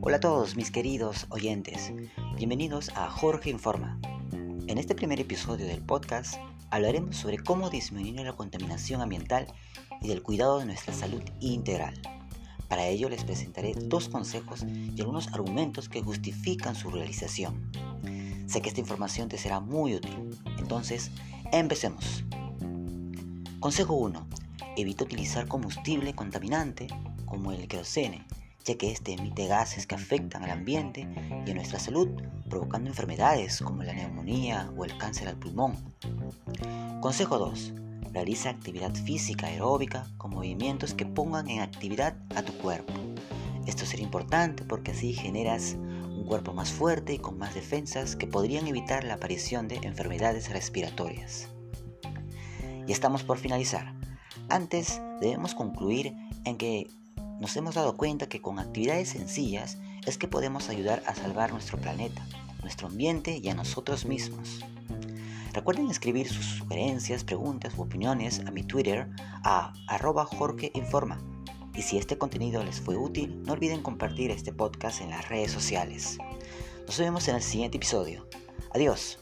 Hola a todos mis queridos oyentes, bienvenidos a Jorge Informa. En este primer episodio del podcast hablaremos sobre cómo disminuir la contaminación ambiental y del cuidado de nuestra salud integral. Para ello les presentaré dos consejos y algunos argumentos que justifican su realización. Sé que esta información te será muy útil, entonces empecemos. Consejo 1. Evita utilizar combustible contaminante como el querosene ya que este emite gases que afectan al ambiente y a nuestra salud, provocando enfermedades como la neumonía o el cáncer al pulmón. Consejo 2. Realiza actividad física aeróbica con movimientos que pongan en actividad a tu cuerpo. Esto será importante porque así generas un cuerpo más fuerte y con más defensas que podrían evitar la aparición de enfermedades respiratorias. Y estamos por finalizar. Antes debemos concluir en que nos hemos dado cuenta que con actividades sencillas es que podemos ayudar a salvar nuestro planeta, nuestro ambiente y a nosotros mismos. Recuerden escribir sus sugerencias, preguntas u opiniones a mi Twitter a arroba Jorge Informa. Y si este contenido les fue útil, no olviden compartir este podcast en las redes sociales. Nos vemos en el siguiente episodio. Adiós.